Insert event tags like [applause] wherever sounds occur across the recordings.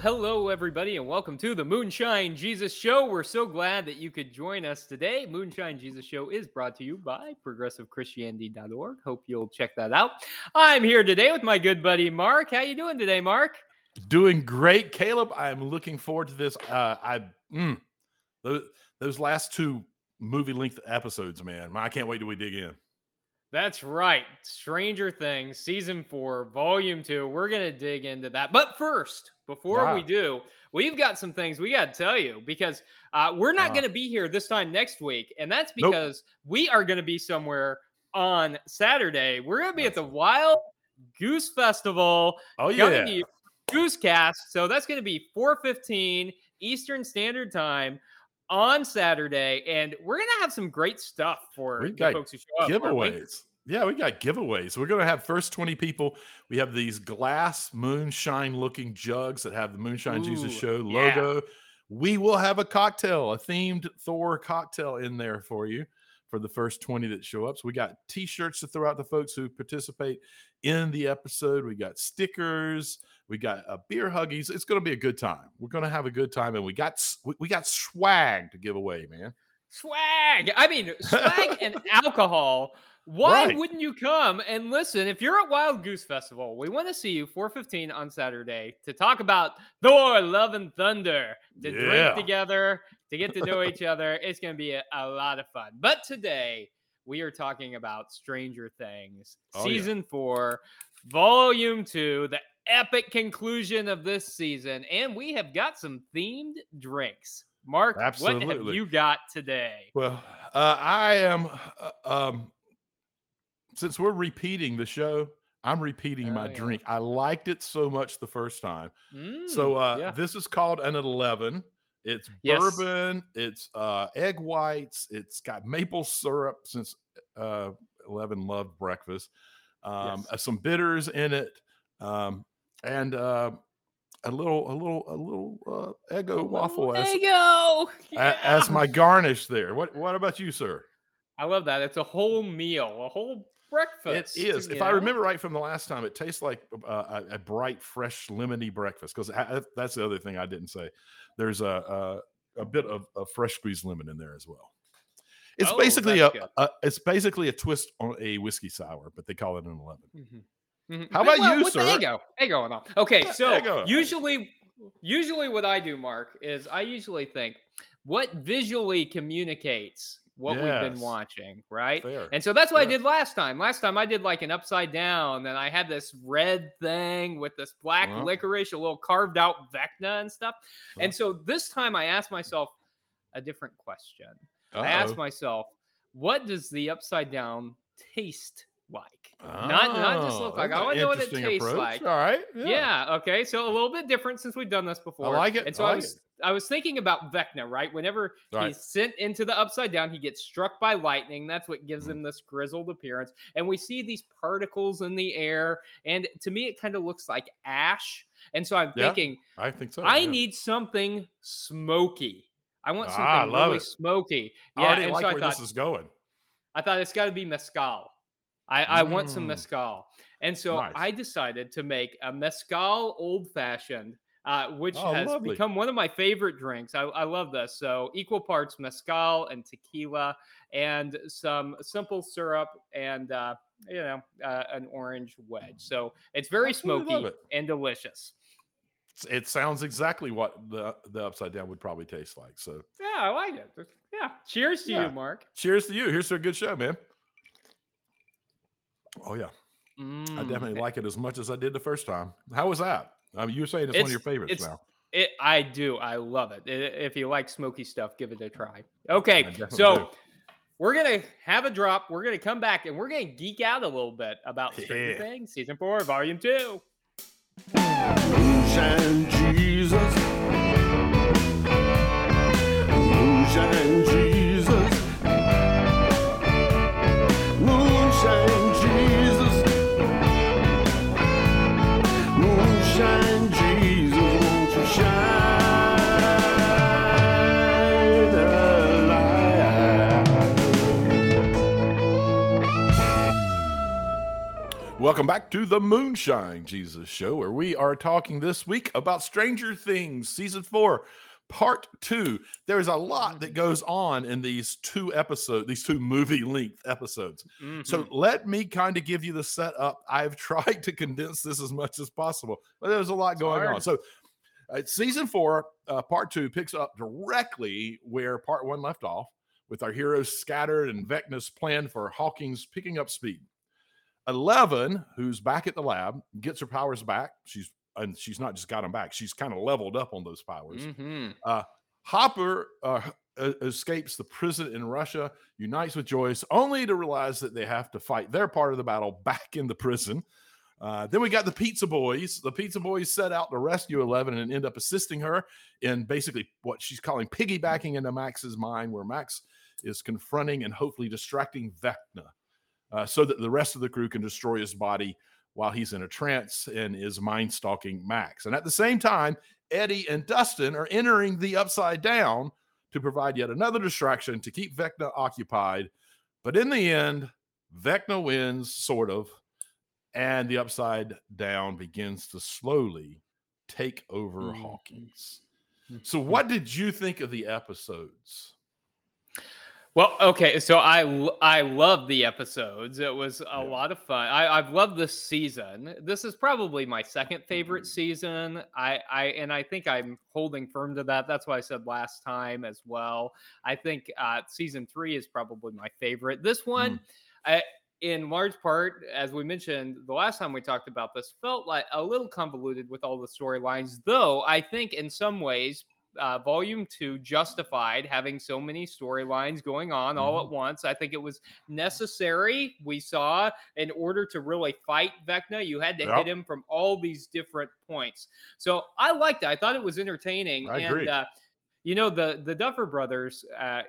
hello, everybody, and welcome to the Moonshine Jesus Show. We're so glad that you could join us today. Moonshine Jesus Show is brought to you by ProgressiveChristianity.org. Hope you'll check that out. I'm here today with my good buddy Mark. How you doing today, Mark? Doing great, Caleb. I'm looking forward to this. Uh, I mm, those, those last two movie length episodes, man. I can't wait till we dig in. That's right. Stranger Things, season four, volume two. We're going to dig into that. But first, before wow. we do, we've got some things we got to tell you because uh, we're not uh, going to be here this time next week. And that's because nope. we are going to be somewhere on Saturday. We're going to be at the Wild Goose Festival. Oh, yeah. Goosecast. So that's going to be 415 Eastern Standard Time on Saturday, and we're gonna have some great stuff for we got folks who show up. Giveaways. Yeah, we got giveaways. We're going to have first 20 people. We have these glass moonshine looking jugs that have the Moonshine Ooh, Jesus Show logo. Yeah. We will have a cocktail, a themed Thor cocktail in there for you for the first 20 that show up. So we got t-shirts to throw out to folks who participate in the episode. We got stickers. We got a beer huggies. It's going to be a good time. We're going to have a good time, and we got we got swag to give away, man. Swag. I mean, swag and [laughs] alcohol. Why right. wouldn't you come and listen? If you're at Wild Goose Festival, we want to see you 4:15 on Saturday to talk about Thor: Love and Thunder, to yeah. drink together, to get to know each [laughs] other. It's going to be a, a, lot of fun. But today we are talking about Stranger Things, oh, season yeah. four, volume two, the epic conclusion of this season, and we have got some themed drinks. Mark, Absolutely. what have you got today? Well, uh, I am. Uh, um, since we're repeating the show, I'm repeating oh, my yeah. drink. I liked it so much the first time. Mm, so uh, yeah. this is called an 11. It's yes. bourbon. It's uh, egg whites. It's got maple syrup since uh, Eleven loved breakfast. Um, yes. Some bitters in it. Um, and uh, a little, a little, a little uh, Eggo waffle as, Eggo [laughs] yeah. as my garnish there. What, what about you, sir? I love that. It's a whole meal, a whole breakfast. It is. If know? I remember right from the last time, it tastes like uh, a, a, bright, fresh, lemony breakfast. Because that's the other thing I didn't say. There's a a, a bit of, of, fresh squeezed lemon in there as well. It's oh, basically a, a, it's basically a twist on a whiskey sour, but they call it an 11 mm-hmm. Mm-hmm. How about well, you, sir? Eggo, Eggo and all. Okay, so usually, usually what I do, Mark, is I usually think what visually communicates what yes. we've been watching, right? Fair. And so that's what I did last time. Last time I did like an upside down, and I had this red thing with this black uh-huh. licorice, a little carved out Vecna and stuff. And so this time I asked myself a different question. Uh-oh. I asked myself, what does the upside down taste like? Not not just look like. I want to know what it tastes approach. like. All right. Yeah. yeah. Okay. So a little bit different since we've done this before. I like it. And so I, I, was it. I was thinking about Vecna, right? Whenever he's sent into the upside down, he gets struck by lightning. That's what gives mm-hmm. him this grizzled appearance. And we see these particles in the air. And to me, it kind of looks like ash. And so I'm yeah, thinking, I think so. I yeah. need something smoky. I want something ah, really it. smoky. Yeah, I already like so where thought, this is going. I thought it's got to be mezcal. I, I mm. want some mm. mezcal. And so nice. I decided to make a mezcal old fashioned, uh, which oh, has lovely. become one of my favorite drinks. I, I, love this. So equal parts mezcal and tequila, and some simple syrup, and uh, you know uh, an orange wedge. So it's very smoky it. and delicious. It sounds exactly what the the upside down would probably taste like. So yeah, I like it. Yeah. Cheers to yeah. you, Mark. Cheers to you. Here's to a good show, man. Oh yeah. Mm. I definitely like it as much as I did the first time. How was that? I mean, you were saying it's, it's one of your favorites now. It, I do. I love it. If you like smoky stuff, give it a try. Okay, so do. we're gonna have a drop. We're gonna come back and we're gonna geek out a little bit about [laughs] Stranger yeah. Things, season four, volume two. Moonshine Jesus. Moonshine Jesus. Welcome back to the Moonshine Jesus Show, where we are talking this week about Stranger Things Season 4, Part 2. There's a lot that goes on in these two episodes, these two movie length episodes. Mm-hmm. So let me kind of give you the setup. I've [laughs] tried to condense this as much as possible, but there's a lot going on. So uh, Season 4, uh, Part 2 picks up directly where Part 1 left off, with our heroes scattered and Vecna's plan for Hawkins picking up speed. Eleven, who's back at the lab, gets her powers back. She's and she's not just got them back; she's kind of leveled up on those powers. Mm-hmm. Uh, Hopper uh, escapes the prison in Russia, unites with Joyce, only to realize that they have to fight their part of the battle [laughs] back in the prison. Uh, then we got the Pizza Boys. The Pizza Boys set out to rescue Eleven and end up assisting her in basically what she's calling piggybacking into Max's mind, where Max is confronting and hopefully distracting Vecna uh, so that the rest of the crew can destroy his body while he's in a trance and is mind stalking Max. And at the same time, Eddie and Dustin are entering the upside down to provide yet another distraction to keep Vecna occupied. But in the end, Vecna wins, sort of, and the upside down begins to slowly take over mm-hmm. Hawkins. So, mm-hmm. what did you think of the episodes? Well, okay, so I I love the episodes. It was a yeah. lot of fun. I, I've loved this season. This is probably my second favorite mm-hmm. season. I I and I think I'm holding firm to that. That's why I said last time as well. I think uh, season three is probably my favorite. This one, mm. I, in large part, as we mentioned the last time we talked about this, felt like a little convoluted with all the storylines. Though I think in some ways uh, Volume Two justified having so many storylines going on mm-hmm. all at once. I think it was necessary. We saw in order to really fight Vecna, you had to yep. hit him from all these different points. So I liked it. I thought it was entertaining. I and, agree. Uh, you know the the Duffer Brothers uh,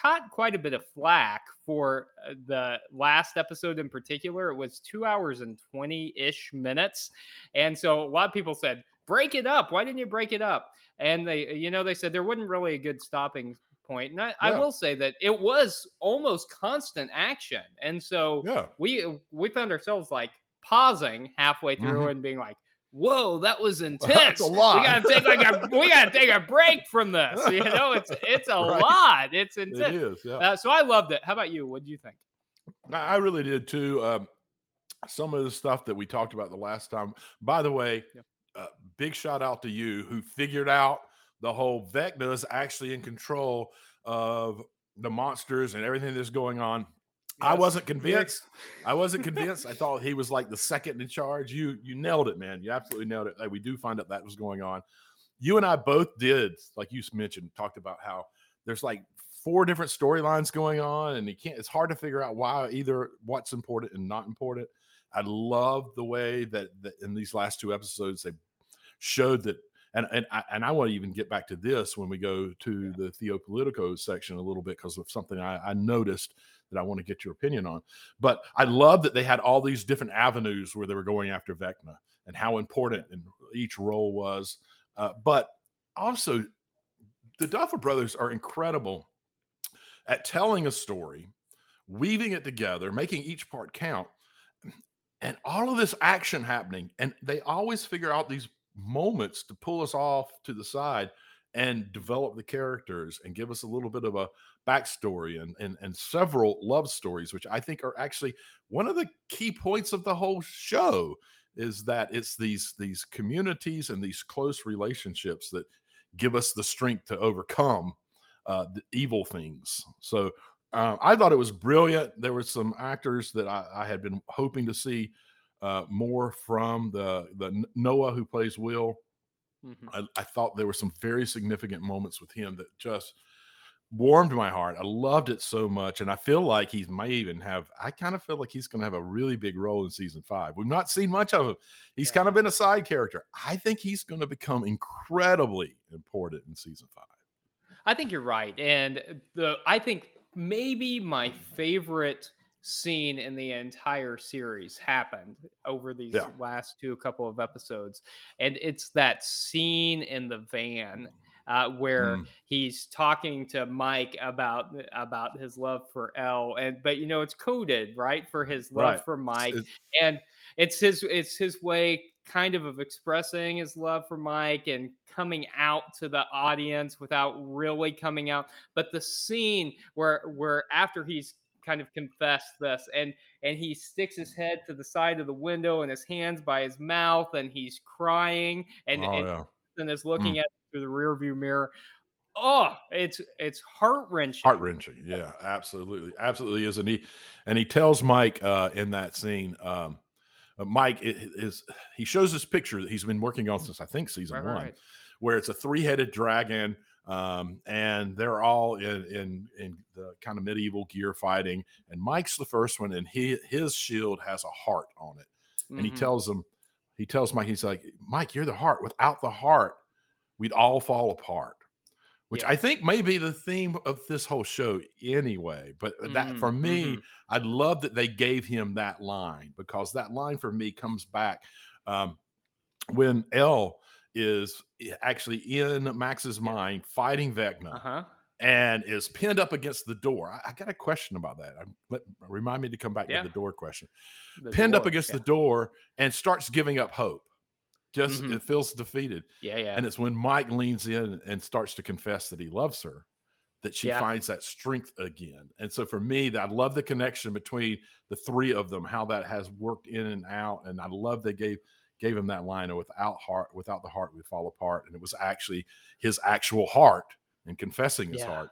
caught quite a bit of flack for uh, the last episode in particular. It was two hours and 20 ish minutes. And so a lot of people said, break it up. Why didn't you break it up? And they, you know, they said there wasn't really a good stopping point. And I, yeah. I will say that it was almost constant action. And so yeah. we we found ourselves like pausing halfway through mm-hmm. and being like, whoa, that was [laughs] intense. a lot. We gotta take like a we gotta take a break from [laughs] this. You know, it's it's a right. lot. It's intense. It is, yeah. Uh, so I loved it. How about you? What do you think? I really did too. Um, some of the stuff that we talked about the last time. By the way, yeah uh, big shout out to you who figured out the whole Vecna is actually in control of the monsters and everything that's going on. Yes. I wasn't convinced. I wasn't convinced. I thought he was like the second in charge. You you nailed it, man. You absolutely nailed it. Like, we do find out that was going on. You and I both did, like you mentioned, talked about how there's like four different storylines going on, and you can't. It's hard to figure out why either what's important and not important. I love the way that, that in these last two episodes they showed that and and I, and I want to even get back to this when we go to the Theo Politico section a little bit because of something I, I, noticed that I want to get your opinion on. But I love that they had all these different avenues where they were going after Vecna and how important in each role was. Uh, but also, the Duffer Brothers are incredible at telling a story, weaving it together, making each part count, and all of this action happening. And they always figure out these moments to pull us off to the side and develop the characters and give us a little bit of a backstory and, and and several love stories, which I think are actually one of the key points of the whole show is that it's these these communities and these close relationships that give us the strength to overcome uh, the evil things. So uh, I thought it was brilliant. There were some actors that I, I had been hoping to see uh, more from the the Noah who plays Will. Mm-hmm. I, I, thought there were some very significant moments with him that just warmed my heart. I loved it so much, and I feel like he may even have. I kind of feel like he's going to have a really big role in season five. We've not seen much of him. He's yeah. kind of been a side character. I think he's going to become incredibly important in season five. I think you're right, and the I think maybe my favorite scene in the entire series happened over these yeah. last two couple of episodes and it's that scene in the van uh, where mm. he's talking to Mike about about his love for El, and but you know it's coded right for his love right. for Mike, it's, and it's his it's his way kind of of expressing his love for Mike and coming out to the audience without really coming out. But the scene where where after he's kind of confessed this and and he sticks his head to the side of the window and his hands by his mouth and he's crying and, oh, and, yeah. and is looking mm. at through the rear view mirror oh it's it's heart wrenching heart wrenching yeah absolutely absolutely is and he and he tells mike uh in that scene um uh, mike is he shows this picture that he's been working on since i think season right, one right. where it's a three-headed dragon um, and they're all in, in in the kind of medieval gear fighting. And Mike's the first one, and he his shield has a heart on it. And mm-hmm. he tells him, he tells Mike, he's like, Mike, you're the heart. Without the heart, we'd all fall apart. Which yeah. I think may be the theme of this whole show anyway. But that mm-hmm. for me, mm-hmm. I love that they gave him that line because that line for me comes back um, when El is eh, actually in Max's mind fighting Vecna uh-huh. and is pinned up against the door. I, I got a question about that. Let, remind me to come back yeah. to the door question. The pinned door, up against yeah. the door and starts giving up hope. Just mm-hmm. it feels defeated. Yeah, yeah. And it's when Mike leans in and starts to confess that he loves her that she yeah. finds that strength again. And so for me, that I love the connection between the three of them, how that has worked in and out. And I love they gave gave him that line of without heart, without the heart, we fall apart. And it was actually his actual heart and confessing his yeah. heart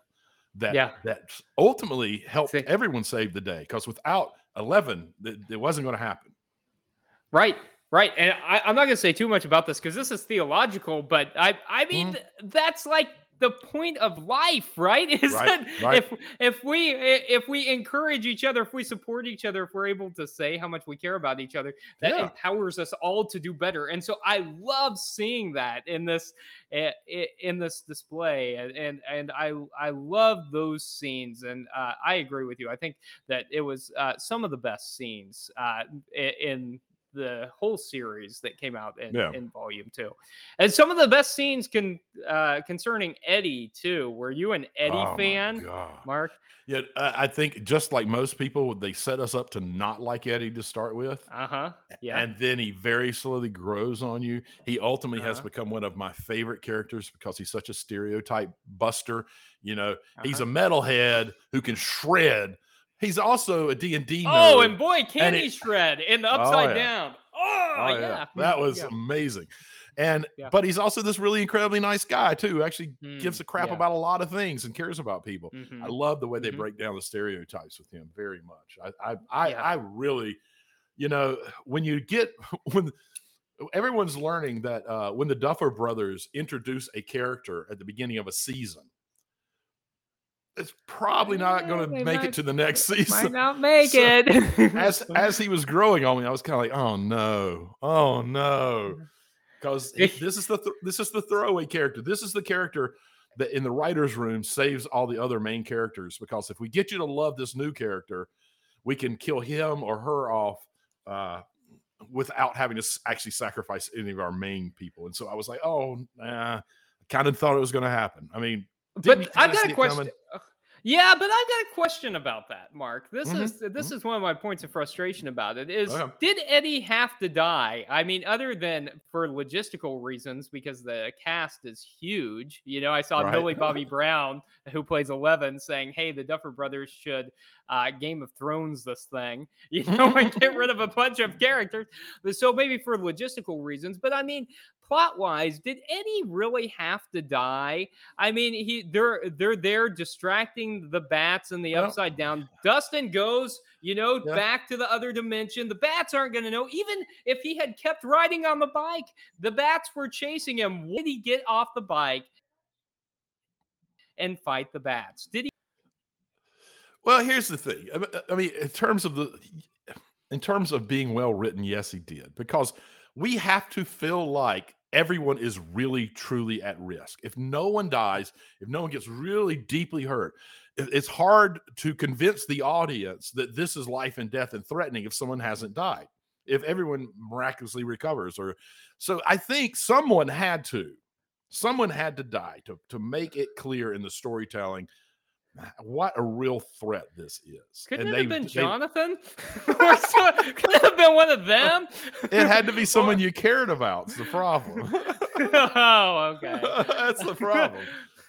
that yeah. that ultimately helped See. everyone save the day. Because without Eleven, it, it wasn't going to happen. Right. Right. And I, am not going to say too much about this because this is theological, but I I mean mm. that's like the point of life, right? [laughs] Is right, that right. if if we if we encourage each other, if we support each other, if we're able to say how much we care about each other, that yeah. empowers us all to do better. And so I love seeing that in this in this display, and and, and I I love those scenes, and uh, I agree with you. I think that it was uh, some of the best scenes uh, in the whole series that came out in, yeah. in volume two. And some of the best scenes can uh, concerning Eddie too. Were you an Eddie oh fan, Mark? Yeah, I think just like most people, they set us up to not like Eddie to start with. Uh huh. Yeah. And then he very slowly grows on you. He ultimately uh-huh. has become one of my favorite characters because he's such a stereotype buster. You know, uh-huh. he's a metalhead who can shred He's also a D&D Oh, and boy, candy and shred in the upside oh, yeah. down. Oh, oh yeah. yeah. That was yeah. amazing. And but he's also this really incredibly nice guy too, who actually mm, gives a crap about a lot of things and cares about people. Mm-hmm. I love the way they mm-hmm. break down the stereotypes with him very much. I I I, I really, you know, when you get [laughs] when everyone's learning that uh, when the Duffer brothers introduce a character at the beginning of a season, it's probably not going to make might, it to the next season. Might not make so, it. as [laughs] as he was growing on me, I was kind of like, oh no, oh no, because this is the th- this is the throwaway character. This is the character that in the writers' room saves all the other main characters. Because if we get you to love this new character, we can kill him or her off uh, without having to actually sacrifice any of our main people. And so I was like, oh, nah, kind of thought it was going to happen. I mean, but I've got a question. Yeah, but I've got a question about that, Mark. This mm-hmm. is this mm-hmm. is one of my points of frustration about it. Is did Eddie have to die? I mean, other than for logistical reasons, because the cast is huge. You know, I saw right. Millie Bobby Brown, who plays Eleven, saying, "Hey, the Duffer Brothers should uh, Game of Thrones this thing, [laughs] you know, and get rid of a bunch of [laughs] characters." So maybe for logistical reasons, but I mean, plot wise, did Eddie really have to die? I mean, he they're they're there distracting the bats and the well, upside down. Dustin goes, you know, yeah. back to the other dimension. The bats aren't going to know. Even if he had kept riding on the bike, the bats were chasing him. Did he get off the bike and fight the bats? Did he? Well, here's the thing. Uh, I mean, in terms of the in terms of being well written, yes, he did because we have to feel like everyone is really truly at risk. If no one dies, if no one gets really deeply hurt, it's hard to convince the audience that this is life and death and threatening if someone hasn't died. If everyone miraculously recovers or so I think someone had to someone had to die to to make it clear in the storytelling what a real threat this is. Couldn't and it they, have been Jonathan? [laughs] [laughs] Could it have been one of them? [laughs] It had to be someone you cared about. It's the problem. oh, okay. That's the problem.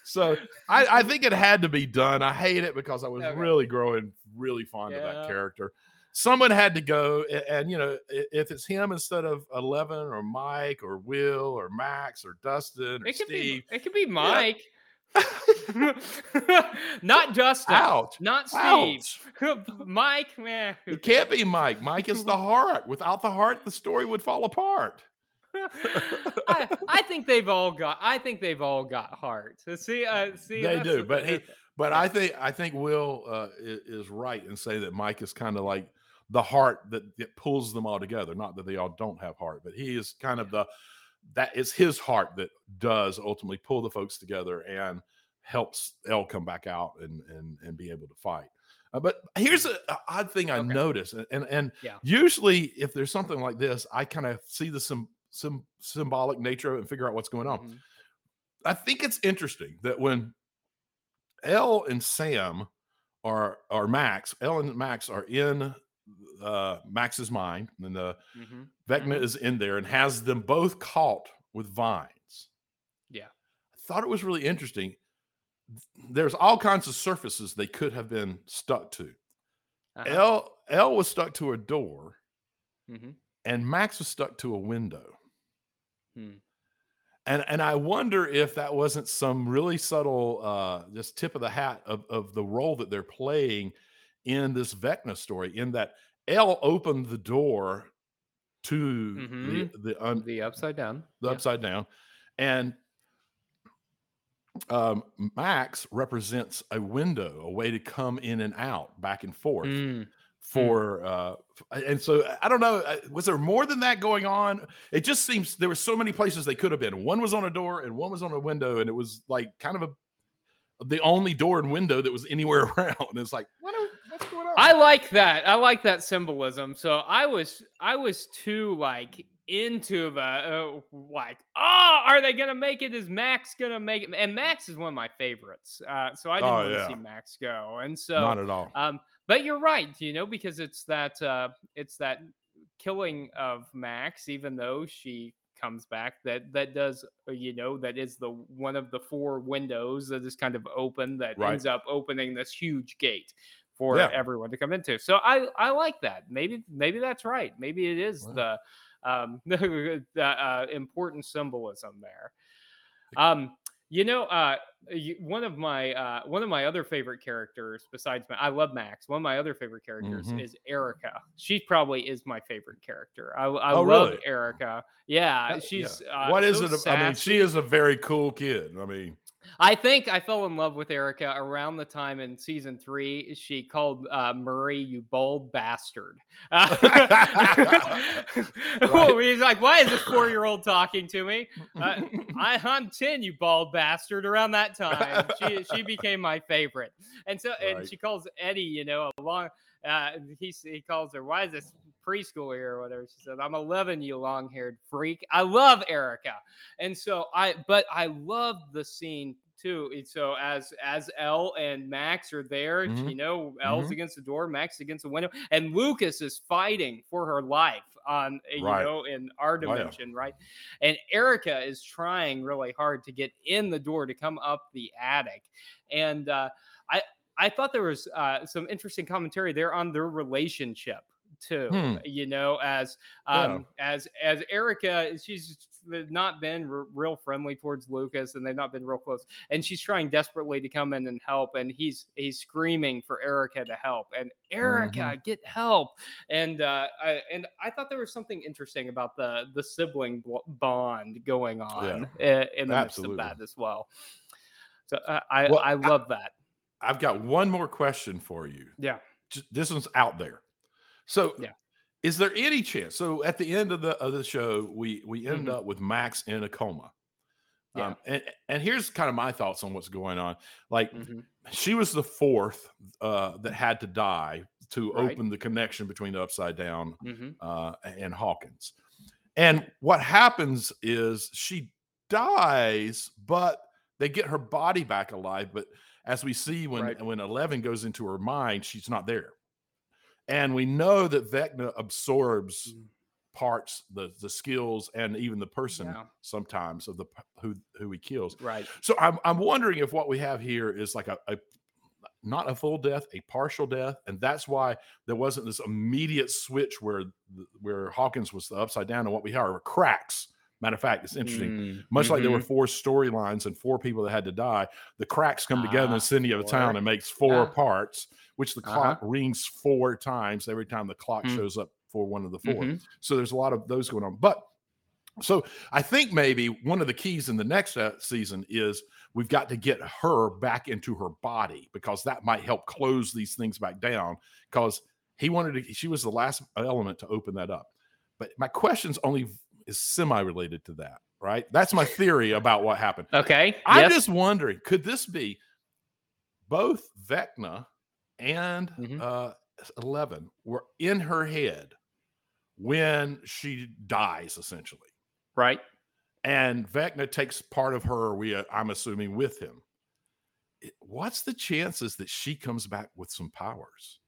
So I, I, think it had to be done. I hate it because I was okay. really growing really fond yeah. of that character. Someone had to go, and, and, you know, if it's him instead of Eleven or Mike or Will or Max or Dustin or it Steve, be, it could be Mike. Yeah. [laughs] not Justin. Ouch. Not Steve. Ouch. [laughs] Mike, man. [laughs] It can't be Mike. Mike is the heart. Without the heart, the story would fall apart. I, I, think they've all got. I think they've all got heart. See, uh, see, they do. But he, but I think I think Will uh, is, is right and say that Mike is kind of like the heart that, that pulls them all together. Not that they all don't have heart, but he is kind of the that is his heart that does ultimately pull the folks together and helps El come back out and and and be able to fight. Uh, but here's an odd thing I okay. notice, and and, and yeah. usually if there's something like this, I kind of see the some some symbolic nature of it and figure out what's going on. Mm-hmm. I think it's interesting that when El and Sam are are Max, El and Max are in uh, Max's mind, and the mm-hmm. Vecna mm-hmm. is in there and has them both caught with vines. Yeah, I thought it was really interesting. There's all kinds of surfaces they could have been stuck to. Uh-huh. El El was stuck to a door, mm-hmm. and Max was stuck to a window. Hmm. And and I wonder if that wasn't some really subtle, uh, just tip of the hat of of the role that they're playing in this Vecna story, in that El opened the door to mm-hmm. the the, un, the upside down, the yeah. upside down, and um, Max represents a window, a way to come in and out, back and forth. Mm. For uh, and so I don't know, uh, was there more than that going on? It just seems there were so many places they could have been. One was on a door and one was on a window, and it was like kind of a the only door and window that was anywhere [laughs] around. And it's like, what are, what's going on? I like that. I like that symbolism. So I was I was too like into the uh, like, oh, are they gonna make it? Is Max gonna make it? And Max is one of my favorites. Uh, so I didn't oh, want yeah. to see Max go. And so not at all. Um, but you're right, you know, because it's that uh, it's that killing of Max, even though she comes back that that does uh, you know that is the one of the four windows that is kind of open that right. ends up opening this huge gate for yeah. everyone to come into. So I I like that. Maybe maybe that's right. Maybe it is the um [laughs] the uh, important symbolism there. Um you know, uh, one of my uh, one of my other favorite characters besides I love Max. One of my other favorite characters mm-hmm. is Erica. She probably is my favorite character. I, I oh, love really? Erica. Yeah, she's yeah. Uh, what is so it? Sassy. I mean, she is a very cool kid. I mean, I think I fell in love with Erica around the time in season three she called uh, Murray "you bold bastard." Uh, [laughs] right. He's like, "Why is this four-year-old talking to me?" Uh, I, am ten, you bald bastard. Around that time, she she became my favorite, and so and right. she calls Eddie, you know, a long. Uh, he he calls her, "Why is this preschool here or whatever. She said, I'm 11, you long haired freak. I love Erica. And so I, but I love the scene too. And So as as El and Max are there, mm-hmm. you know, El's mm-hmm. against the door, Max against the window, and Lucas is fighting for her life on eh, you right. know in our dimension, oh, right? And Erica is trying really hard to get in the door to come up the attic, and uh, I I thought there was uh, some interesting commentary there on their relationship too. Hmm. You know, as um, yeah. as as Erica, she's not been r- real friendly towards Lucas, and they've not been real close. And she's trying desperately to come in and help, and he's he's screaming for Erica to help, and Erica, mm-hmm. get help. And uh, I, and I thought there was something interesting about the the sibling bond going on yeah. in, in the Absolutely. midst of that as well. So uh, I well, I love I, that. I've got one more question for you. Yeah. This one's out there. So yeah. Is there any chance? So at the end of the of the show, we we end mm-hmm. up with Max in a coma. Yeah. Um, and and here's kind of my thoughts on what's going on. Like mm-hmm. she was the fourth uh, that had to die to right. open the connection between the Upside Down mm-hmm. uh, and Hawkins. And what happens is she dies, but they get her body back alive. But as we see when Right. when Eleven goes into her mind, she's not there, and we know that Vecna absorbs Mm. parts, the the skills, and even the person Yeah. sometimes of the who who he kills. Right. So I'm I'm wondering if what we have here is like a, a not a full death, a partial death, and that's why there wasn't this immediate switch where where Hawkins was the upside down, and what we have are cracks. Matter of fact, it's interesting. Mm, Much like there were mhm. four storylines and four people that had to die, the cracks come together in Ah, the city of a town and makes four parts, which the Uh-huh. clock rings four times every time the clock Hmm. shows up for one of the 4 Mhm. So there's a lot of those going on. But so I think maybe one of the keys in the next uh, season is we've got to get her back into her body because that might help close these things back down. Because he wanted to, she was the last element to open that up. But my question's only is semi related to that, right? That's my theory about what happened. Okay. I'm yes. just wondering, could this be both Vecna and Mhm. uh, Eleven were in her head when she dies, essentially, right. and Vecna takes part of her. We, uh, I'm assuming, with him. What's the chances that she comes back with some powers?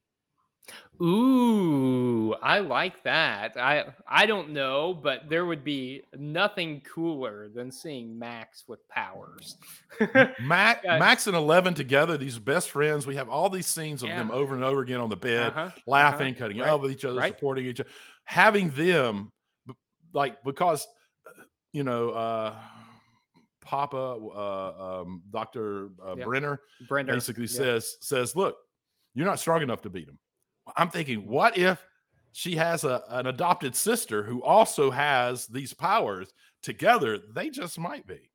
Ooh, I like that. I I don't know, but there would be nothing cooler than seeing Max with powers. [laughs] Yeah. Max and Eleven together, these best friends. We have all these scenes of them over and over again on the bed. Uh-huh, laughing, uh-huh, cutting right, up with each other, right. supporting each other, having them like because uh, you know uh Papa uh um Dr. Uh, Yeah. Brenner Brenda basically yeah. says says look, you're not strong enough to beat him. I'm thinking what if she has a, an adopted sister who also has these powers together they just might be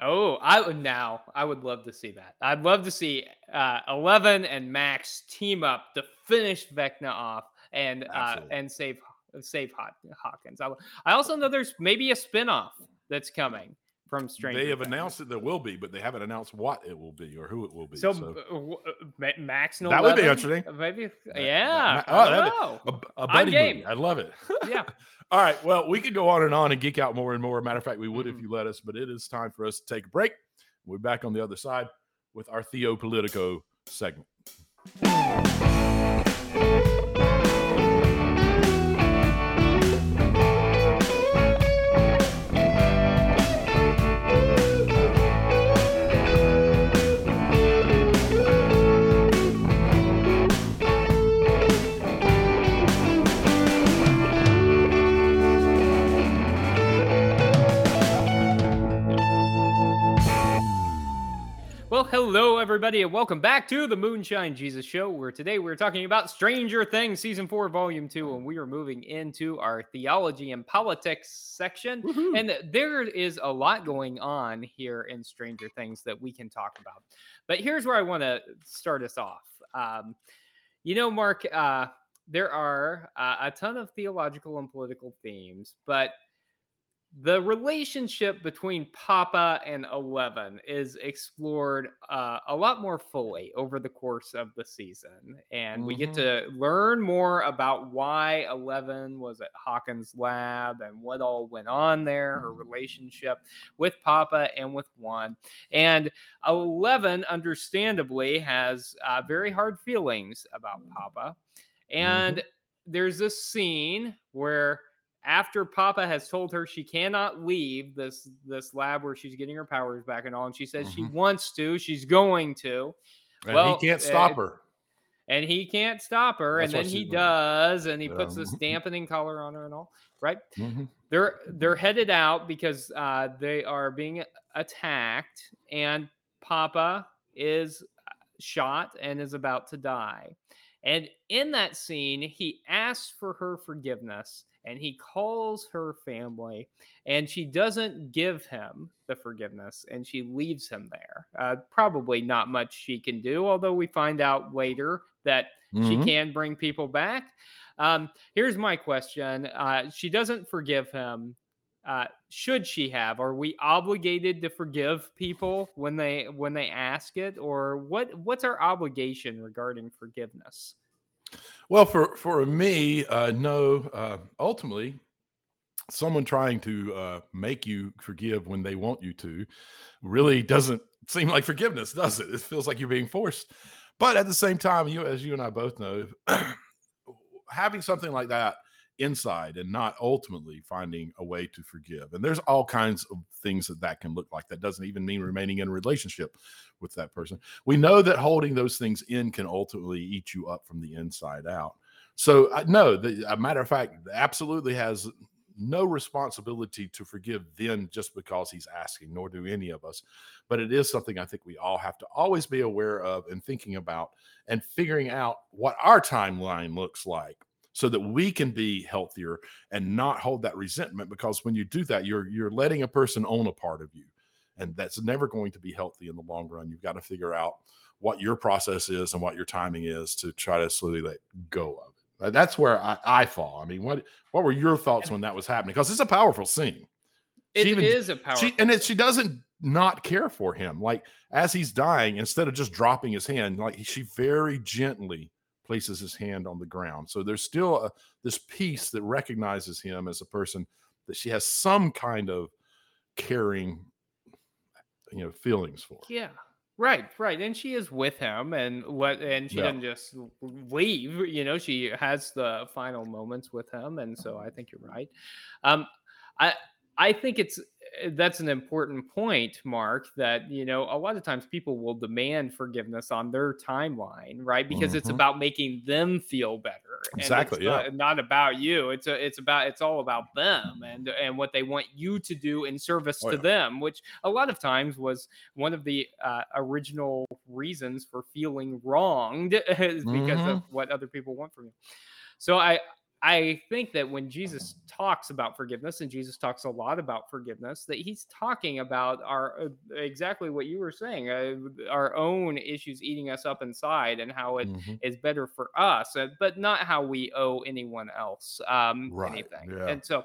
Oh, I would now. I would love to see that. I'd love to see uh, Eleven and Max team up to finish Vecna off and uh, and save save Haw- Hawkins. I, I also know there's maybe a spinoff that's coming from Stranger. they have Things. announced that there will be but they haven't announced what it will be or who it will be So, so, uh, uh, Ma- Max and That would be interesting. Uh, Maybe, yeah. oh, I that'd don't know. a, a buddy game. movie. I love it. [laughs] Yeah. [laughs] All right. Well, we could go on and on and geek out more and more. Matter of fact, we would if Mhm. you let us, but it is time for us to take a break. We're back on the other side with our Theo Politico segment. Hello, everybody, and welcome back to the Moonshine Jesus Show, where today we're talking about Stranger Things Season 4, Volume 2, and we are moving into our theology and politics section. And there is a lot going on here in Stranger Things that we can talk about. But here's where I want to start us off. Um, you know, Mark, uh, there are uh, a ton of theological and political themes, but the relationship between Papa and Eleven is explored uh, a lot more fully over the course of the season. And we get Mhm. to learn more about why Eleven was at Hawkins' lab and what all went on there, her relationship with Papa and with One. And Eleven, understandably, has uh, very hard feelings about Papa. And there's this scene where after Papa has told her she cannot leave this this lab where she's getting her powers back and all, and she says she Mhm. wants to, she's going to, And Well, he can't stop uh, her. and he can't stop her, That's and then he does, and he puts Um, this [laughs] dampening collar on her and all, right? Mhm. They're they're headed out because uh, they are being attacked, and Papa is uh, shot and is about to die. And in that scene, he asks for her forgiveness and he calls her family, and she doesn't give him the forgiveness and she leaves him there. Uh, probably not much she can do, although we find out later that she Mhm. can bring people back. Um, here's my question: uh, She doesn't forgive him. Uh, should she have? Are we obligated to forgive people when they when they ask it, or what? What's our obligation regarding forgiveness? Well, for for me, uh, no. Uh, ultimately, someone trying to uh, make you forgive when they want you to really doesn't seem like forgiveness, does it? It feels like you're being forced. But at the same time, you as you and I both know, [clears throat] having something like that inside and not ultimately finding a way to forgive. And there's all kinds of things that that can look like. That doesn't even mean remaining in a relationship with that person. We know that holding those things in can ultimately eat you up from the inside out. So, uh, no, the, a matter of fact, absolutely has no responsibility to forgive then just because he's asking, nor do any of us. But it is something I think we all have to always be aware of and thinking about and figuring out what our timeline looks like so that we can be healthier and not hold that resentment because when you do that you're you're letting a person own a part of you and that's never going to be healthy in the long run. You've got to figure out what your process is and what your timing is to try to slowly let go of it. That's where i, I fall. I mean what what were your thoughts when that was happening? Because it's a powerful scene. It even, is a powerful she, and it, she doesn't not care for him. Like as he's dying instead of just dropping his hand like she very gently places his hand on the ground. So there's still a, this piece that recognizes him as a person that she has some kind of caring, you know, feelings for. Yeah. Right, right, and she is with him, and what, and she yeah. doesn't just leave. You know, she has the final moments with him, and so I think you're right. Um, I I think it's that's an important point, Mark, that, you know, a lot of times people will demand forgiveness on their timeline, right? Because mm-hmm. it's about making them feel better. Exactly. yeah. Not, not, about you. It's a, it's about, it's all about them and, and what they want you to do in service oh, to yeah. them, which a lot of times was one of the uh, original reasons for feeling wronged [laughs] because mm-hmm. of what other people want from you. So I, I think that when Jesus talks about forgiveness, and Jesus talks a lot about forgiveness, that he's talking about our uh, exactly what you were saying, uh, our own issues eating us up inside, and how it mm-hmm. is better for us, uh, but not how we owe anyone else um, right. anything. Yeah. And so,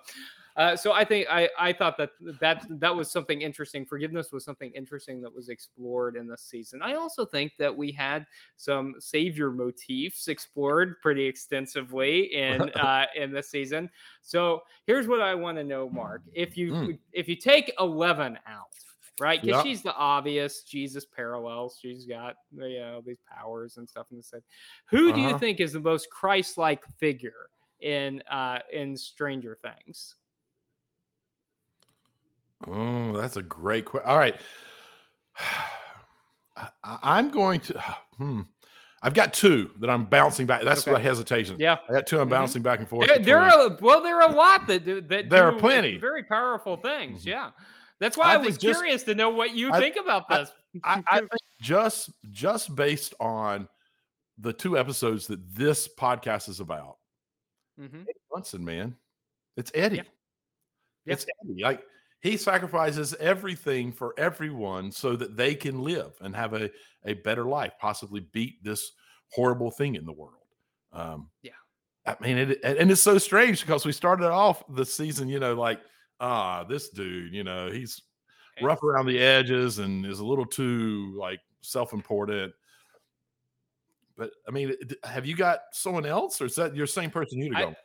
uh, so I think I, I thought that that that was something interesting. Forgiveness was something interesting that was explored in this season. I also think that we had some savior motifs explored pretty extensively in [laughs] uh, in this season. So here's what I want to know, Mark. If you mm. if you take eleven out, right? Because she's the obvious Jesus parallels. She's got you know these powers and stuff And the set. Who uh-huh. do you uh-huh. think is the most Christ-like figure in uh in Stranger Things? Oh, that's a great question. All right. [sighs] I, am going to. [sighs] Hmm. I've got two that I'm bouncing back. That's okay. my hesitation. Yeah, I got two. I'm mm-hmm. bouncing back and forth. There, there, are well, there are a lot that do, that there are plenty very powerful things. Mm-hmm. Yeah, that's why I, I was just, curious to know what you I, think about this. I, I, think just just based on the two episodes that this podcast is about, mm-hmm. Munson, man, it's Eddie. Yeah. It's Eddie. Like he sacrifices everything for everyone so that they can live and have a, a better life, possibly beat this horrible thing in the world. Um, yeah. I mean, it, and it's so strange because we started off the season, you know, like, ah, this dude, you know, he's rough around the edges and is a little too like self important. But I mean, have you got someone else or is that your same person you to go? I,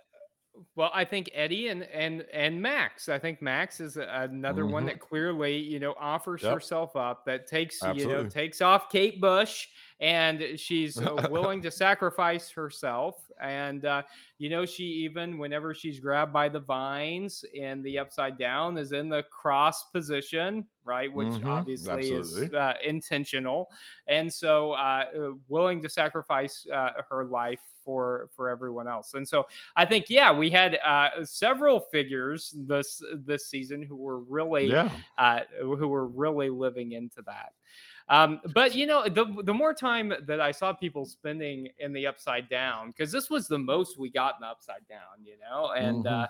well, I think Eddie and and and Max. I think Max is another mm-hmm. one that clearly, you know, offers yep. herself up. That takes Absolutely. you know takes off Kate Bush, and she's uh, [laughs] willing to sacrifice herself. And uh, you know, she even whenever she's grabbed by the vines in the upside down is in the cross position, right? Which mm-hmm. obviously Absolutely. is uh, intentional, and so uh, uh, willing to sacrifice uh, her life for for everyone else. And so I think yeah, we had uh, several figures this this season who were really yeah. uh, who were really living into that. Um, but you know, the the more time that I saw people spending in the upside down, because this was the most we got in the upside down, you know, and mm-hmm. uh,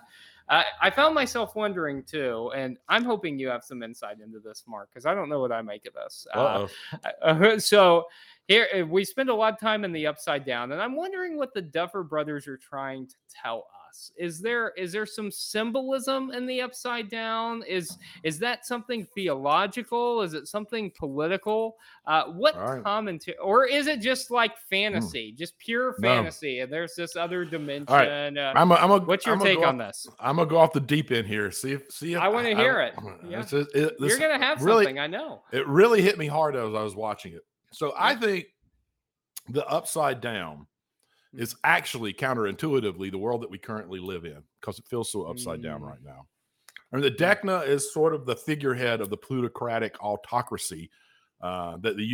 I, I, found myself wondering too, and I'm hoping you have some insight into this, Mark, because I don't know what I make of this. Uh, uh, [laughs] so here we spend a lot of time in the upside down, and I'm wondering what the Duffer Brothers are trying to tell us? Is there is there some symbolism in the upside down? Is is that something theological? Is it something political? Uh, what right. commentary, or is it just like hmm. fantasy, mm. just pure fantasy? No. And there's this other dimension. Right. Uh, I'm a, I'm a, what's your I'm take on off, this? I'm gonna go off the deep end here. See if see if I want to hear it. [clears throat] Yeah. It's, it, it You're gonna have really, something. I know. It really hit me hard as I was watching it. So I think the upside down mm. is actually counterintuitively the world that we currently live in because it feels so upside mm. down right now. I mean, the Vecna is sort of the figurehead of the plutocratic autocracy uh, that the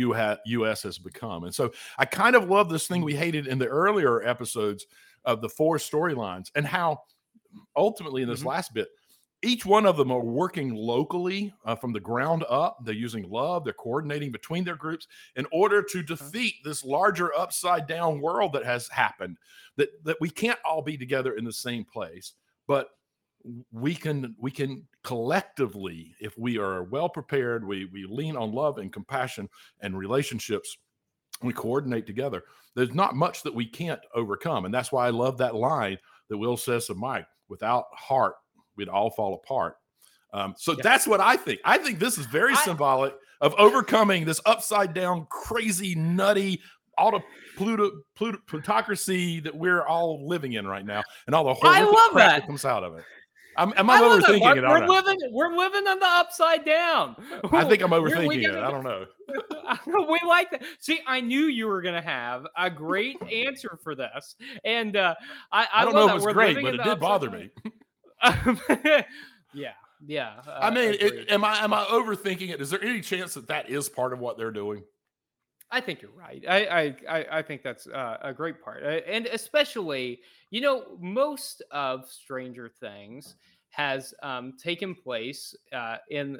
U.S. has become. And so I kind of love this thing we hated in the earlier episodes of the four storylines and how ultimately in this mm-hmm. last bit, each one of them are working locally uh, from the ground up. They're using love, they're coordinating between their groups in order to defeat this larger upside down world that has happened. That, that we can't all be together in the same place, but we can we can collectively if we are well prepared we we lean on love and compassion and relationships we coordinate together there's not much that we can't overcome and that's why i love that line that will says to mike without heart we'd all fall apart. Um, so that's what I think. I think this is very I, symbolic of overcoming this upside down, crazy, nutty, auto Pluto, Pluto, plutocracy that we're all living in right now, and all the horrible crap that. that comes out of it. I'm, am I, I overthinking it? We're living, we're living on the upside down. I think I'm [laughs] overthinking it. I don't know. [laughs] we like that. See, I knew you were going to have a great answer for this, and uh, I, I, I, don't know if it was great, but it did bother me. [laughs] yeah, yeah. Uh, I mean, it, am I am I overthinking it? Is there any chance that that is part of what they're doing? I think you're right. I I I think that's uh, a great part, uh, and especially you know most of Stranger Things has um, taken place uh, in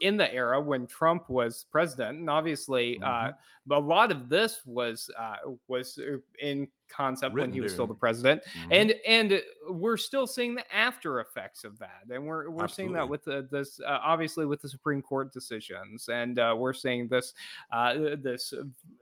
in the era when Trump was president, and obviously, uh, mm-hmm. uh, a lot of this was uh, was uh, in concept Written when he was still the president, mm-hmm. and and we're still seeing the after effects of that, and we're we're Absolutely. seeing that with the, this uh, obviously with the Supreme Court decisions, and uh, we're seeing this this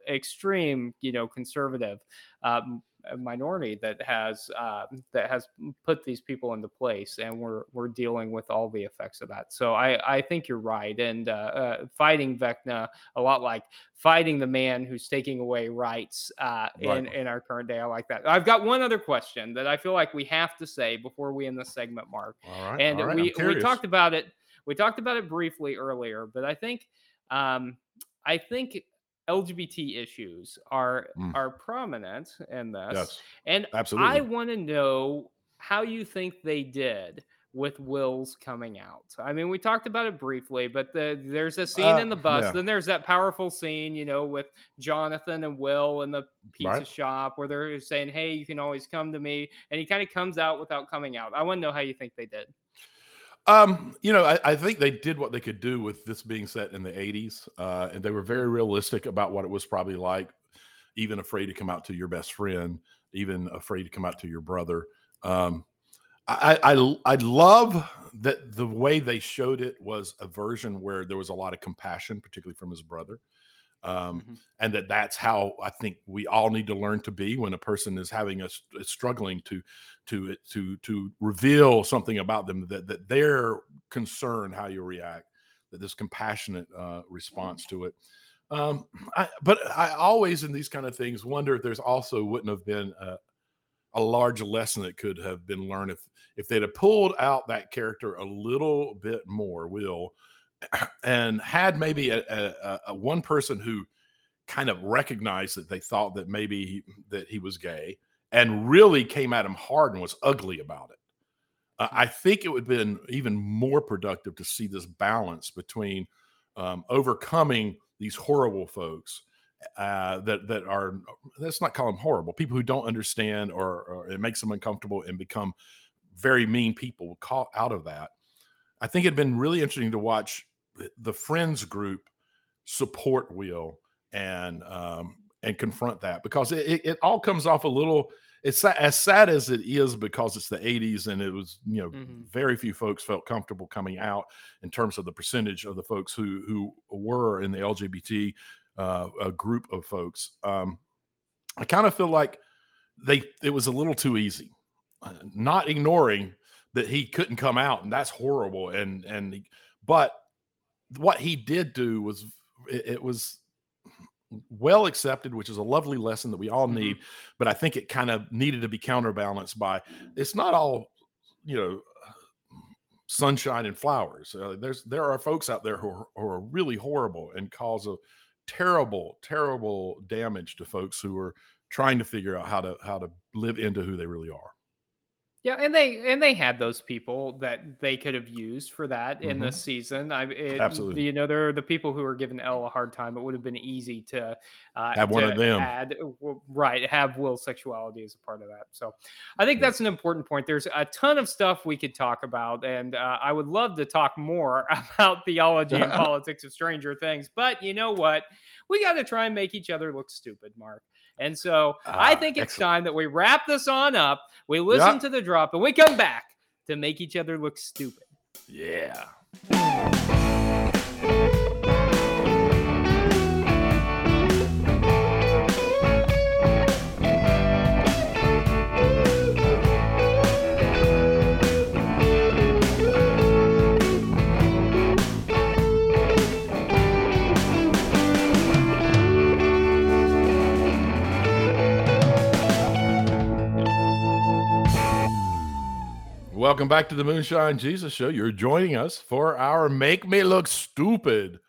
extreme, you know, conservative. Um, minority that has uh, that has put these people into place, and we're we're dealing with all the effects of that. So I I think you're right, and uh, uh, fighting Vecna a lot like fighting the man who's taking away rights uh, right. in in our current day. I like that. I've got one other question that I feel like we have to say before we end the segment, Mark. All right, and all right, we we talked about it. We talked about it briefly earlier, but I think um, I think LGBT issues are mm. are prominent in this. Yes, and absolutely. I want to know how you think they did with Will's coming out. I mean, we talked about it briefly, but the, there's a scene uh, in the bus. Yeah. Then there's that powerful scene, you know, with Jonathan and Will in the pizza right. shop where they're saying, "Hey, you can always come to me," and he kind of comes out without coming out. I want to know how you think they did. Um, you know, I, I, think they did what they could do with this being set in the 80s. Uh, and they were very realistic about what it was probably like, even afraid to come out to your best friend, even afraid to come out to your brother. Um, I, I I love that the way they showed it was a version where there was a lot of compassion, particularly from his brother um, mm-hmm. and that that's how I think we all need to learn to be when a person is having a, a struggling to to it to to reveal something about them that that they're concerned how you react that this compassionate uh, response to it. Um, I, but I always in these kind of things wonder if there's also wouldn't have been a, a large lesson that could have been learned if if they'd have pulled out that character a little bit more. Will [clears throat] and had maybe a, a, a, one person who kind of recognized that they thought that maybe he, that he was gay and really came at him hard and was ugly about it. Uh, I think it would have been even more productive to see this balance between um, overcoming these horrible folks uh, that that are let's not call them horrible people who don't understand or, or it makes them uncomfortable and become very mean people caught out of that. I think it'd been really interesting to watch the friends group support Will and um, and confront that because it, it, it, all comes off a little. It's as sad as it is because it's the 80s and it was you know mm-hmm. very few folks felt comfortable coming out in terms of the percentage of the folks who who were in the LGBT uh, a group of folks. Um, I kind of feel like they it was a little too easy not ignoring that he couldn't come out, and that's horrible. And and but what he did do was it, it was well accepted, which is a lovely lesson that we all mm-hmm. need. Mm-hmm. But I think it kind of needed to be counterbalanced by it's not all, you know, sunshine and flowers. Uh, there's there are folks out there who are, who are really horrible and cause a terrible, terrible damage to folks who are trying to figure out how to how to live into who they really are. Yeah, and they and they had those people that they could have used for that in mm-hmm. the season. I it, absolutely, you know, there are the people who are giving El a hard time. It would have been easy to uh, have to one of them add right, have Will sexuality as a part of that. So, I think that's an important point. There's a ton of stuff we could talk about, and uh, I would love to talk more [laughs] about theology and [laughs] politics of Stranger Things. But you know what? We got to try and make each other look stupid, Mark. And so I ah, think it's excellent. time that we wrap this on up. We listen yep. to the drop and we come back to make each other look stupid. Yeah. Welcome back to the Moonshine Jesus Show. You're joining us for our Make Me Look Stupid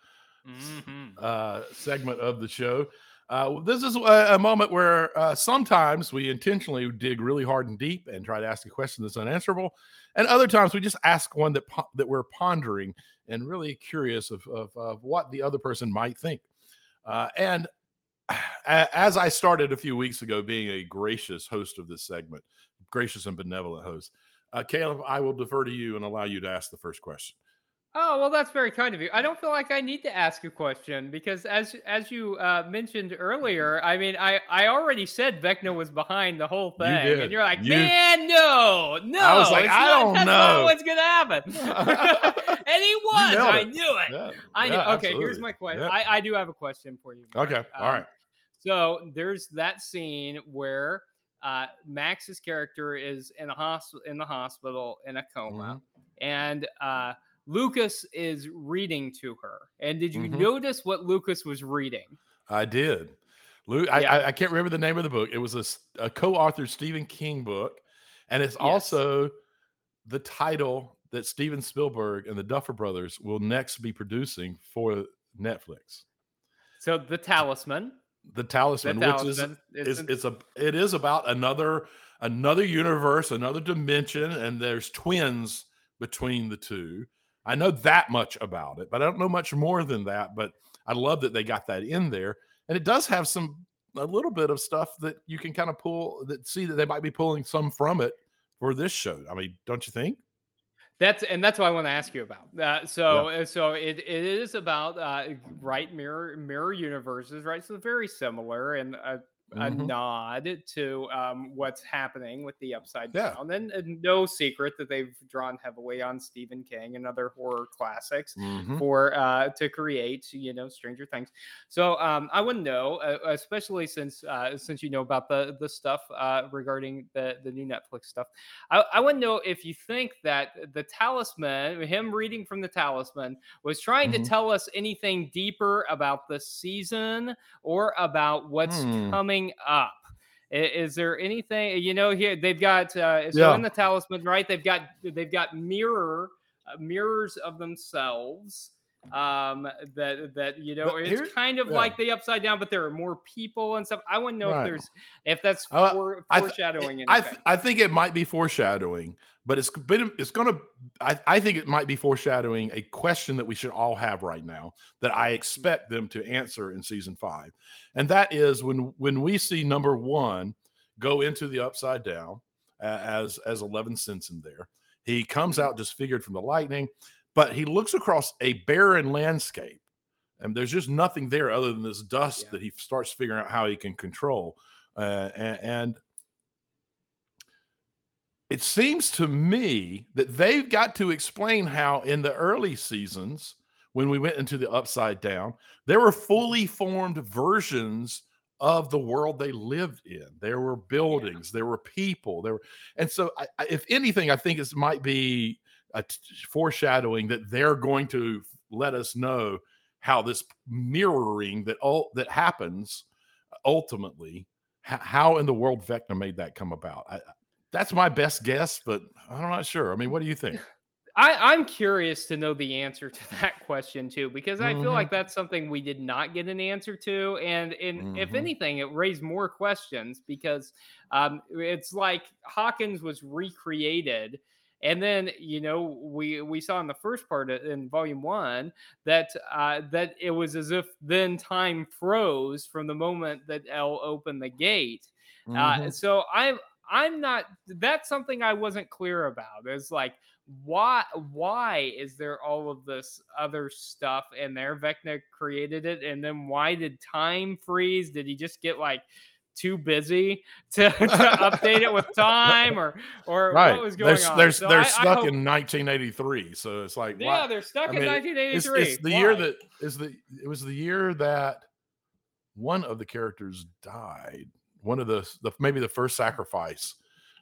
mm-hmm. uh, segment of the show. Uh, this is a, a moment where uh, sometimes we intentionally dig really hard and deep and try to ask a question that's unanswerable, and other times we just ask one that that we're pondering and really curious of, of, of what the other person might think. Uh, and [sighs] as I started a few weeks ago, being a gracious host of this segment, gracious and benevolent host, uh, Caleb, I will defer to you and allow you to ask the first question. Oh well, that's very kind of you. I don't feel like I need to ask a question because, as as you uh, mentioned earlier, I mean, I I already said Vecna was behind the whole thing, you and you're like, you, man, no, no. I was like, I not, don't that's know not what's gonna happen, [laughs] [laughs] and he was. I knew it. Yeah, I knew. Yeah, okay, absolutely. here's my question. Yeah. I I do have a question for you. Mark. Okay, all um, right. So there's that scene where uh, Max's character is in a hospital in the hospital in a coma, mm-hmm. and uh, Lucas is reading to her. And did you mm-hmm. notice what Lucas was reading? I did. Luke, yeah. I, I, can't remember the name of the book. It was a, a co-authored Stephen King book, and it's yes. also the title that Steven Spielberg and the Duffer Brothers will next be producing for Netflix. So the Talisman the talisman, the talisman which is, is it's a it is about another another universe, another dimension, and there's twins between the two. I know that much about it, but I don't know much more than that. But I love that they got that in there, and it does have some a little bit of stuff that you can kind of pull that see that they might be pulling some from it for this show. I mean, don't you think? That's and that's what I want to ask you about. Uh, so yeah. Uh, so it, it is about uh, right mirror mirror universes, right? So very similar, and uh, mm-hmm. a nod to um, what's happening with the Upside yeah. Down. And, and, no secret that they've drawn heavily on Stephen King and other horror classics mm-hmm. for uh, to create, you know, Stranger Things. So um, I to know, uh, especially since uh, since you know about the the stuff uh, regarding the the new Netflix stuff. I, I to know if you think that the Talisman, him reading from the Talisman, was trying mm-hmm. to tell us anything deeper about the season or about what's mm. coming coming up. Is, there anything you know here? They've got uh, so yeah. in the talisman, right? They've got they've got mirror uh, mirrors of themselves um that that you know it's kind of yeah. like the upside down but there are more people and stuff. I to know right. if there's if that's uh, for, foreshadowing I, th- I, th- I think it might be foreshadowing but it's been it's gonna I, I think it might be foreshadowing a question that we should all have right now that i expect them to answer in season five. And that is when when we see number one go into the upside down uh, as as 11 cents in there he comes out disfigured from the lightning but he looks across a barren landscape and there's just nothing there other than this dust yeah. that he starts figuring out how he can control uh, and, and it seems to me that they've got to explain how in the early seasons when we went into the upside down there were fully formed versions of the world they lived in. There were buildings, yeah. there were people, there were, and so I, I, if anything, I think it might be a t- foreshadowing that they're going to let us know how this mirroring that all that happens ultimately how in the world Vecna made that come about. I, that's my best guess, but I'm not sure. I mean, what do you think? I, am curious to know the answer to [laughs] that question too, because I mm-hmm. feel like that's something we did not get an answer to, and and mm-hmm. if anything, it raised more questions because um, it's like Hawkins was recreated, and then you know we we saw in the first part in Volume One that uh, that it was as if then time froze from the moment that El opened the gate. Uh, mm-hmm. Uh, so I'm I'm not. That's something I wasn't clear about. It's like why why is there all of this other stuff in there? Vecna created it, and then why did time freeze? Did he just get like too busy to, [laughs] to update it with time or or right. what was going they're, on? They're, so they're I, stuck I hope, in 1983, so it's like yeah, why? they're stuck I in 1983. It's, it's the why? year that is the it was the year that one of the characters died. One of the the maybe the first sacrifice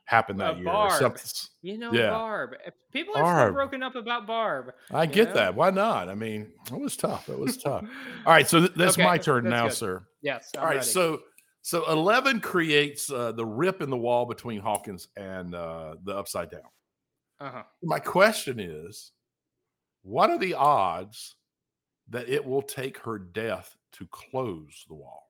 happened that uh, year. Barb. You know, yeah. Barb. Eh, people are Barb. still broken up about Barb. I get know? that. Why not? I mean, it was tough. It was tough. All right, so th- [laughs] that's okay. my turn that's now, good. sir. Yes. I'm All right, ready. so so Eleven creates uh, the rip in the wall between Hawkins and uh, the Upside Down. Uh-huh. My question is, what are the odds that it will take her death to close the wall?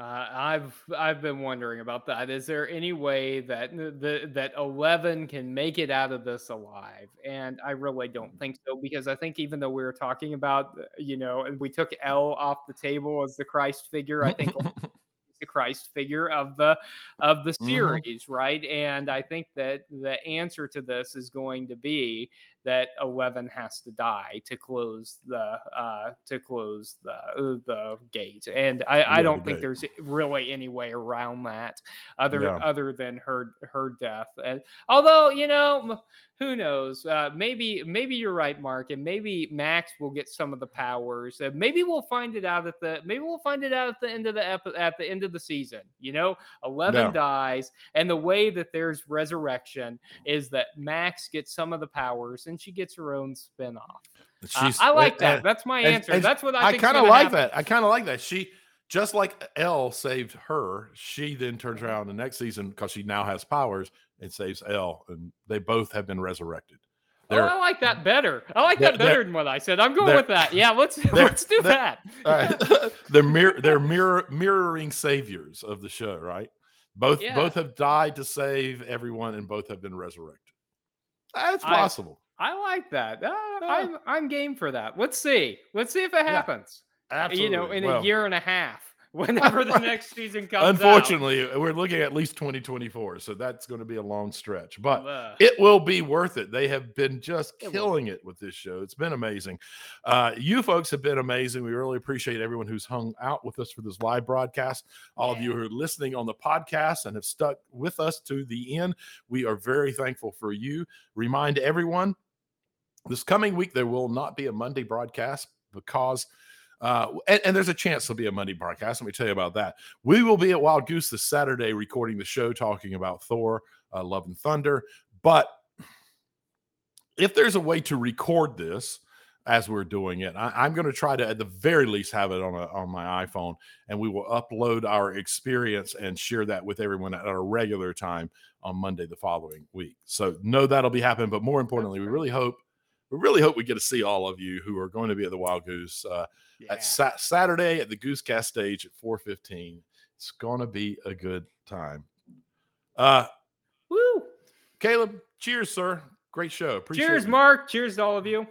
Uh, I've I've been wondering about that. Is there any way that the that Eleven can make it out of this alive? And I really don't think so because I think even though we were talking about uh, you know and we took El off the table as the Christ figure, I think [laughs] the Christ figure of the of the mm-hmm. series, mm-hmm. right? And I think that the answer to this is going to be that Eleven has to die to close the uh, to close the uh, the gate, and I, I don't think there's really any way around that other yeah. other than her her death. And although you know who knows? Uh, maybe maybe you're right, Mark, and maybe Max will get some of the powers. Uh, maybe we'll find it out at the maybe we'll find it out at the end of the epi- at the end of the season. You know, Eleven no. dies, and the way that there's resurrection is that Max gets some of the powers, and she gets her own spinoff. Uh, I like that. That's my answer. And, That's what I. I kind of like happen. that. I kind of like that. She just like El saved her, she then turns around the next season because she now has powers and saves El, and they both have been resurrected. oh, I like that better. I like that better than what I said. I'm going with that. Yeah, let's [laughs] let's do that. right. [laughs] they're mirror they're mirror mirroring saviors of the show, right? Both yeah. both have died to save everyone, and both have been resurrected. That's possible. I, like that. Uh, I'm I'm game for that. Let's see. Let's see if it happens. Yeah, absolutely. You know, in well, a year and a half [laughs] [laughs] whenever the next season comes. Unfortunately, out. we're looking at least 2024, so that's going to be a long stretch, but uh, it will be worth it. They have been just killing it, it with this show. It's been amazing. Uh, you folks have been amazing. We really appreciate everyone who's hung out with us for this live broadcast. All yeah. of you who are listening on the podcast and have stuck with us to the end, we are very thankful for you. Remind everyone this coming week there will not be a Monday broadcast because uh, and, and, there's a chance there'll be a Monday broadcast. Let me tell you about that. We will be at Wild Goose this Saturday recording the show talking about Thor, uh, Love and Thunder. But if there's a way to record this as we're doing it, I, am going to try to, at the very least, have it on a, on my iPhone, and we will upload our experience and share that with everyone at a regular time on Monday the following week. So know that'll be happening. But more importantly, we really hope we really hope we get to see all of you who are going to be at the Wild Goose. Uh, yeah. at sa- Saturday at the Goosecast stage at 4:15. It's gonna be a good time. Uh, woo, Caleb. Cheers, sir. Great show. Appreciate cheers, you. Mark. Cheers to all of you.